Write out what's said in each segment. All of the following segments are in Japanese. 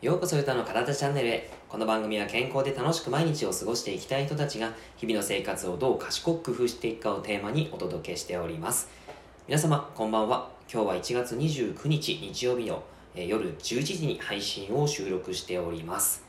ようこそ歌の体チャンネルへ。この番組は健康で楽しく毎日を過ごしていきたい人たちが日々の生活をどう賢く工夫していくかをテーマにお届けしております。皆様こんばんは。今日は1月29日日曜日の、え夜11時に配信を収録しております。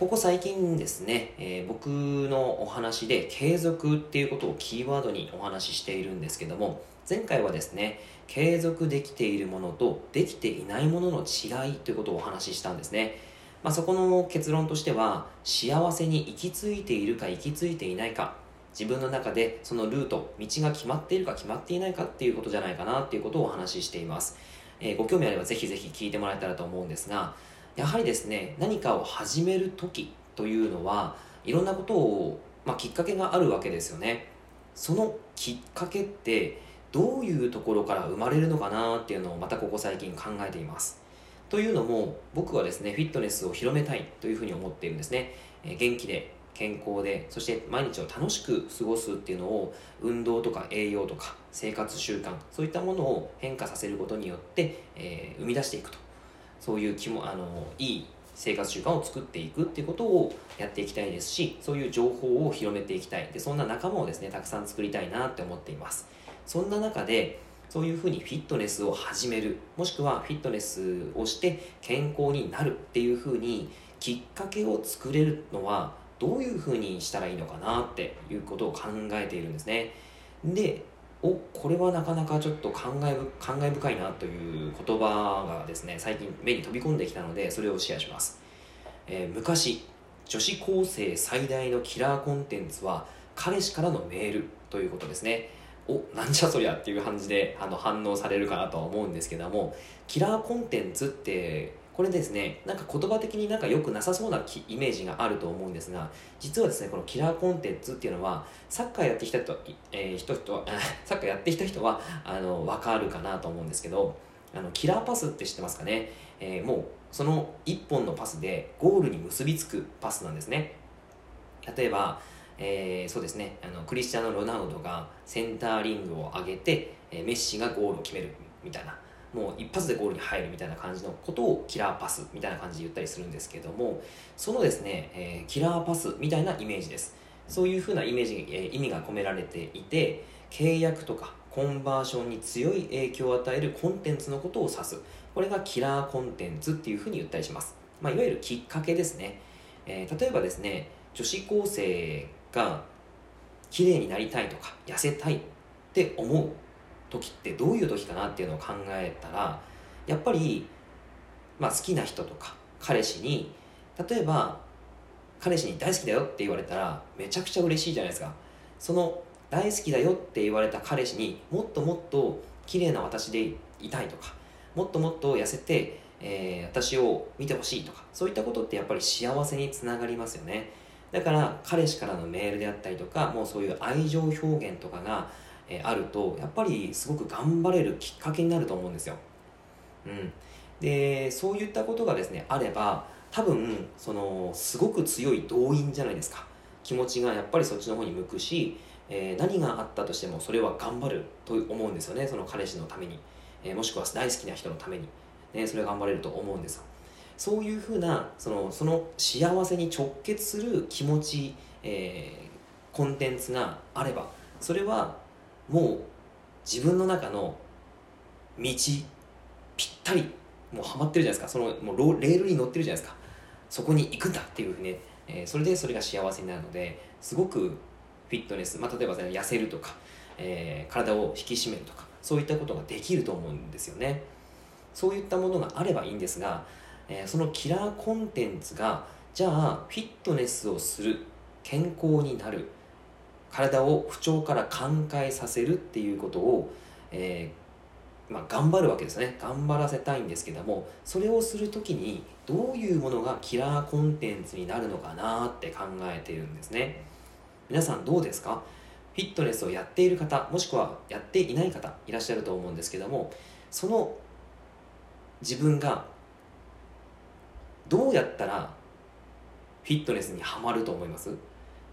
ここ最近ですね、えー僕のお話で継続っていうことをキーワードにお話ししているんですけども前回はですね継続できているものとできていないものの違いということをお話ししたんですね、まあ、そこの結論としては幸せに行き着いているか行き着いていないか自分の中でそのルート道が決まっているか決まっていないかっていうことじゃないかなっていうことをお話ししています、えーご興味あればぜひぜひ聞いてもらえたらと思うんですがやはりですね何かを始める時というのはいろんなことを、まあ、きっかけがあるわけですよね。そのきっかけってどういうところから生まれるのかなっていうのをまたここ最近考えています。というのも僕はですねフィットネスを広めたいというふうに思っているんですね、えー元気で健康でそして毎日を楽しく過ごすっていうのを運動とか栄養とか生活習慣そういったものを変化させることによって、えー生み出していくと。そういう気もあのいい生活習慣を作っていくっていうことをやっていきたいですしそういう情報を広めていきたい。でそんな仲間をですねたくさん作りたいなって思っています。そんな中でそういうふうにフィットネスを始める。もしくはフィットネスをして健康になるっていうふうにきっかけを作れるのはどういうふうにしたらいいのかなっていうことを考えているんですね。でおこれはなかなかちょっと感慨感慨深いなという言葉がですね最近目に飛び込んできたのでそれをシェアします、えー昔女子高生最大のキラーコンテンツは彼氏からのメールということですね。おなんじゃそりゃっていう感じであの反応されるかなとは思うんですけどもキラーコンテンツってこれですねなんか言葉的になんか良くなさそうなイメージがあると思うんですが実はですねこのキラーコンテンツっていうのはサッカーやってきた人,、えー人人は サッカーやってきた人はあの分かるかなと思うんですけどあのキラーパスって知ってますかね、えーもうその1本のパスでゴールに結びつくパスなんですね。例えば、えーそうですねあのクリスチャーノ・ロナウドがセンターリングを上げて、えメッシがゴールを決めるみたいな。もう一発でゴールに入るみたいな感じのことをキラーパスみたいな感じで言ったりするんですけどもそのですね、えーキラーパスみたいなイメージです。そういうふうなイメージ、えー意味が込められていて契約とかコンバーションに強い影響を与えるコンテンツのことを指す。これがキラーコンテンツっていうふうに言ったりします、まあ、いわゆるきっかけですね、えー例えばですね女子高生が綺麗になりたいとか痩せたいって思う。時ってどういう時かなっていうのを考えたらやっぱり、まあ、好きな人とか彼氏に例えば彼氏に大好きだよって言われたらめちゃくちゃ嬉しいじゃないですか。その大好きだよって言われた彼氏にもっともっと綺麗な私でいたいとかもっともっと痩せて、えー私を見てほしいとかそういったことってやっぱり幸せにつながりますよね。だから彼氏からのメールであったりとかもうそういう愛情表現とかが、えあるとやっぱりすごく頑張れるきっかけになると思うんですよ、うん、でそういったことがですねあれば多分そのすごく強い動員じゃないですか。気持ちがやっぱりそっちの方に向くし、えー何があったとしてもそれは頑張ると思うんですよねその彼氏のために、えーもしくは大好きな人のために、ね、それは頑張れると思うんですよ。そういうふうなそのその幸せに直結する気持ち、えーコンテンツがあればそれはもう自分の中の道ぴったりもうハマってるじゃないですか。そのもうレールに乗ってるじゃないですか。そこに行くんだっていうふうにね、えーそれでそれが幸せになるのですごくフィットネス、まあ、例えば、ね、痩せるとか、えー体を引き締めるとかそういったことができると思うんですよね。そういったものがあればいいんですが、えーそのキラーコンテンツがじゃあフィットネスをする健康になる体を不調から寛解させるっていうことを、えーまあ、頑張るわけですね。頑張らせたいんですけどもそれをする時にどういうものがキラーコンテンツになるのかなって考えてるんですね。皆さんどうですか？フィットネスをやっている方もしくはやっていない方いらっしゃると思うんですけどもその自分がどうやったらフィットネスにはまると思います？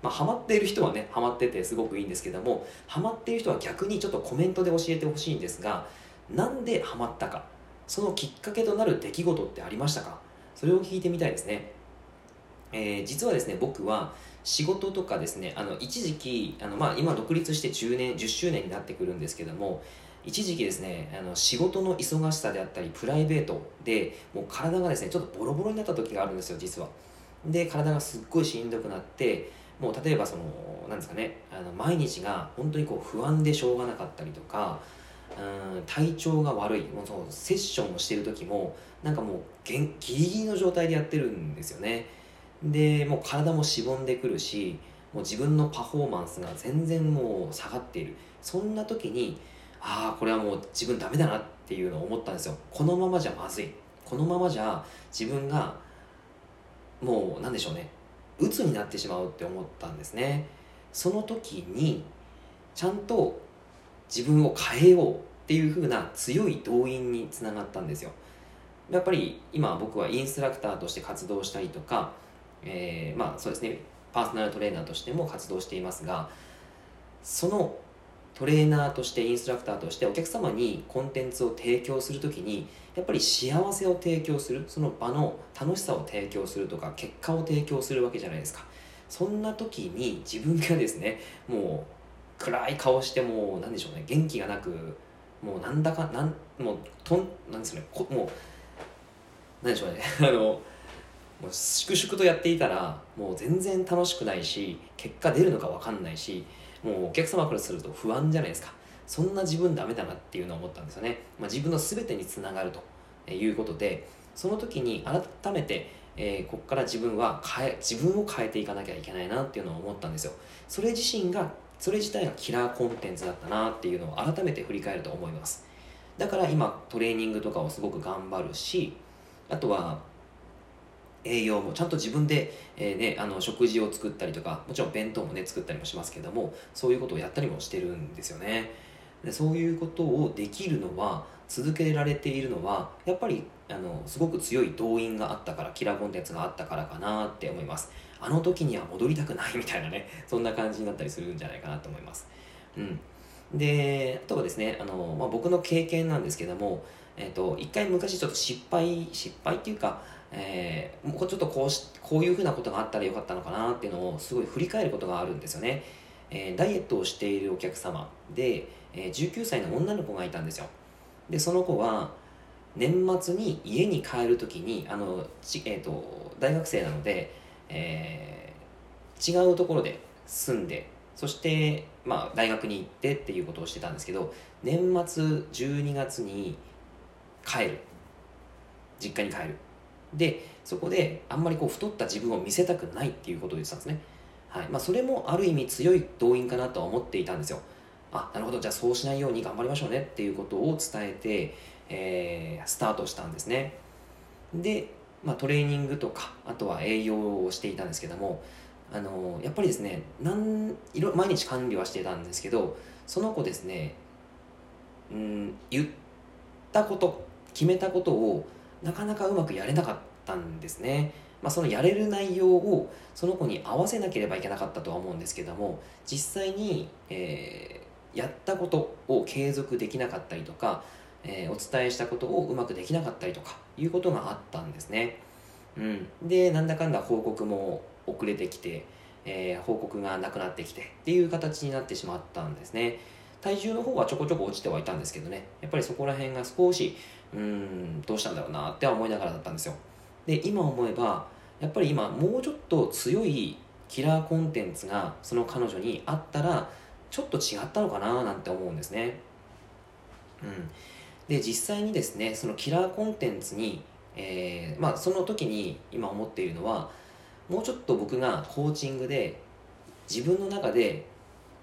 まあ、ハマっている人はねハマっててすごくいいんですけどもハマっている人は逆にちょっとコメントで教えてほしいんですがなんでハマったかそのきっかけとなる出来事ってありましたかそれを聞いてみたいですね、えー、実はですね僕は仕事とかですねあの一時期あの、まあ、今独立して10年10周年になってくるんですけども一時期ですねあの仕事の忙しさであったりプライベートでもう体がですねちょっとボロボロになった時があるんですよ実は。で体がすっごいしんどくなってもう例えばそのなんですかねあの毎日が本当にこう不安でしょうがなかったりとかうん体調が悪いもうそのセッションをしてる時もなんかもうギリギリの状態でやってるんですよね。でもう体もしぼんでくるしもう自分のパフォーマンスが全然もう下がっている。そんな時にああこれはもう自分ダメだなっていうのを思ったんですよ。このままじゃまずい。このままじゃ自分がもう何でしょうね。鬱になってしまうって思ったんですね。その時にちゃんと自分を変えようっていう風な強い動員につながったんですよ。やっぱり今僕はインストラクターとして活動したりとか、えー、まあそうですね。パーソナルトレーナーとしても活動していますがそのトレーナーとしてインストラクターとしてお客様にコンテンツを提供するときにやっぱり幸せを提供するその場の楽しさを提供するとか結果を提供するわけじゃないですか。そんな時に自分がですねもう暗い顔してもう何でしょうね元気がなくもうなんだかなんもうとんなんですかねこもう何でしょうね あのもう粛々とやっていたらもう全然楽しくないし結果出るのか分かんないしもうお客様からすると不安じゃないですか。そんな自分ダメだなっていうのを思ったんですよね、まあ、自分の全てにつながるということでその時に改めて、えー、ここから自分は変え自分を変えていかなきゃいけないなっていうのを思ったんですよ。それ自身がそれ自体がキラーコンテンツだったなっていうのを改めて振り返ると思います。だから今トレーニングとかをすごく頑張るしあとは栄養もちゃんと自分で、えーね、あの食事を作ったりとかもちろん弁当もね作ったりもしますけどもそういうことをやったりもしてるんですよね。でそういうことをできるのは続けられているのはやっぱりあのすごく強い動員があったからキラーコンテンツがあったからかなって思います。あの時には戻りたくないみたいなねそんな感じになったりするんじゃないかなと思います。うん。であとはですねあの、まあ、僕の経験なんですけどもえーと、一回昔ちょっと失敗失敗っていうか、えー、もうちょっとこうしこういうふうなことがあったらよかったのかなっていうのをすごい振り返ることがあるんですよね、えー、ダイエットをしているお客様で、えー、19歳の女の子がいたんですよ。でその子は年末に家に帰るときにあのち、えーと、大学生なので、えー、違うところで住んでそして、まあ、大学に行ってっていうことをしてたんですけど年末12月に帰る。実家に帰る。でそこであんまりこう太った自分を見せたくないっていうことを言ってたんですね、はい。まあ、それもある意味強い動員かなとは思っていたんですよ。あなるほど。じゃあそうしないように頑張りましょうねっていうことを伝えて、えー、スタートしたんですね。で、まあ、トレーニングとかあとは栄養をしていたんですけどもあのやっぱりですねなんいろ毎日管理はしてたんですけどその子ですねうん言ったこと決めたことをなかなかうまくやれなかったんですね。まあ、そのやれる内容をその子に合わせなければいけなかったとは思うんですけども実際に、えー、やったことを継続できなかったりとか、えー、お伝えしたことをうまくできなかったりとかいうことがあったんですね。うん、でなんだかんだ報告も遅れてきて、えー、報告がなくなってきてっていう形になってしまったんですね。体重の方はちょこちょこ落ちてはいたんですけどね。やっぱりそこら辺が少しうーんどうしたんだろうなって思いながらだったんですよ。で今思えばやっぱり今もうちょっと強いキラーコンテンツがその彼女にあったらちょっと違ったのかななんて思うんですね。うん。で実際にですねそのキラーコンテンツに、えー、まあその時に今思っているのはもうちょっと僕がコーチングで自分の中で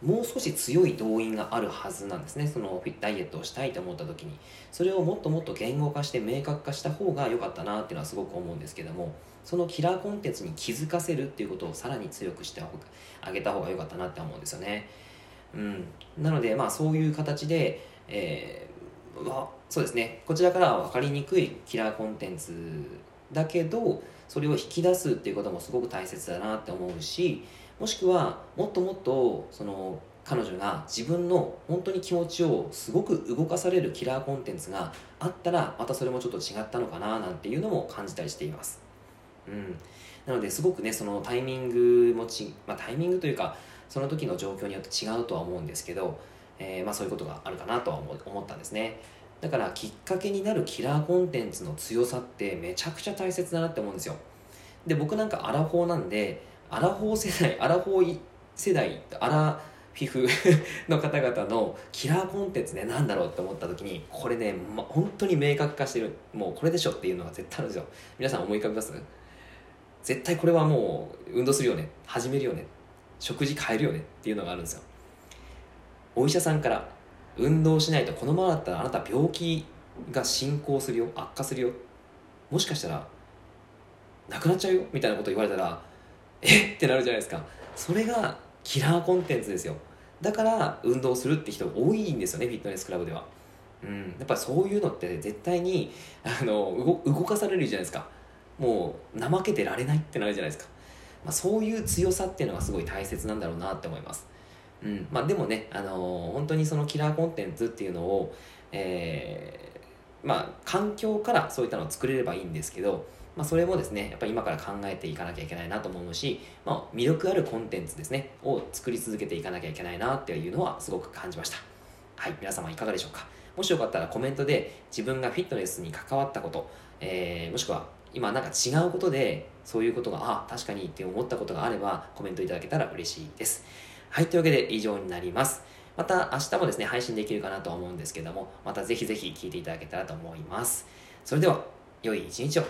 もう少し強い動員があるはずなんですね。そのダイエットをしたいと思った時に。それをもっともっと言語化して明確化した方が良かったなっていうのはすごく思うんですけどもそのキラーコンテンツに気づかせるっていうことをさらに強くしてあげた方が良かったなって思うんですよね。うん。なのでまあそういう形で、えー、まあ、そうですね。こちらからは分かりにくいキラーコンテンツだけどそれを引き出すっていうこともすごく大切だなって思うしもしくはもっともっとその彼女が自分の本当に気持ちをすごく動かされるキラーコンテンツがあったらまたそれもちょっと違ったのかななんていうのも感じたりしています。うん。なのですごくねそのタイミングもち、まあ、タイミングというかその時の状況によって違うとは思うんですけど、えー、まあ、そういうことがあるかなとは思ったんですね。だからきっかけになるキラーコンテンツの強さってめちゃくちゃ大切だなって思うんですよ。で僕なんかアラフォーなんでアラフォー世代アラフォー世代アラフィフ の方々のキラーコンテンツね何だろうって思った時にこれね、ま、本当に明確化してるもうこれでしょっていうのが絶対あるんですよ。皆さん思い浮かびます？絶対これはもう運動するよね始めるよね食事変えるよねっていうのがあるんですよ。お医者さんから運動しないとこのままだったらあなた病気が進行するよ悪化するよ。もしかしたらなくなっちゃうよみたいなこと言われたらえ？ってなるじゃないですか。それがキラーコンテンツですよ。だから運動するって人多いんですよねフィットネスクラブでは。うん。やっぱりそういうのって絶対にあの動かされるじゃないですか。もう怠けてられないってなるじゃないですか、まあ、そういう強さっていうのがすごい大切なんだろうなって思います。うん。まあ、でもね、あのー、本当にそのキラーコンテンツっていうのを、えー、まあ、環境からそういったのを作れればいいんですけど、まあ、それもですね、やっぱり今から考えていかなきゃいけないなと思うし、まあ、魅力あるコンテンツですね、を作り続けていかなきゃいけないなっていうのはすごく感じました。はい、皆様いかがでしょうか？もしよかったらコメントで自分がフィットネスに関わったこと、えー、もしくは今なんか違うことでそういうことが、あ、確かにって思ったことがあればコメントいただけたら嬉しいです。はい、というわけで以上になります。また明日もですね、配信できるかなと思うんですけども、またぜひぜひ聞いていただけたらと思います。それでは、良い一日を。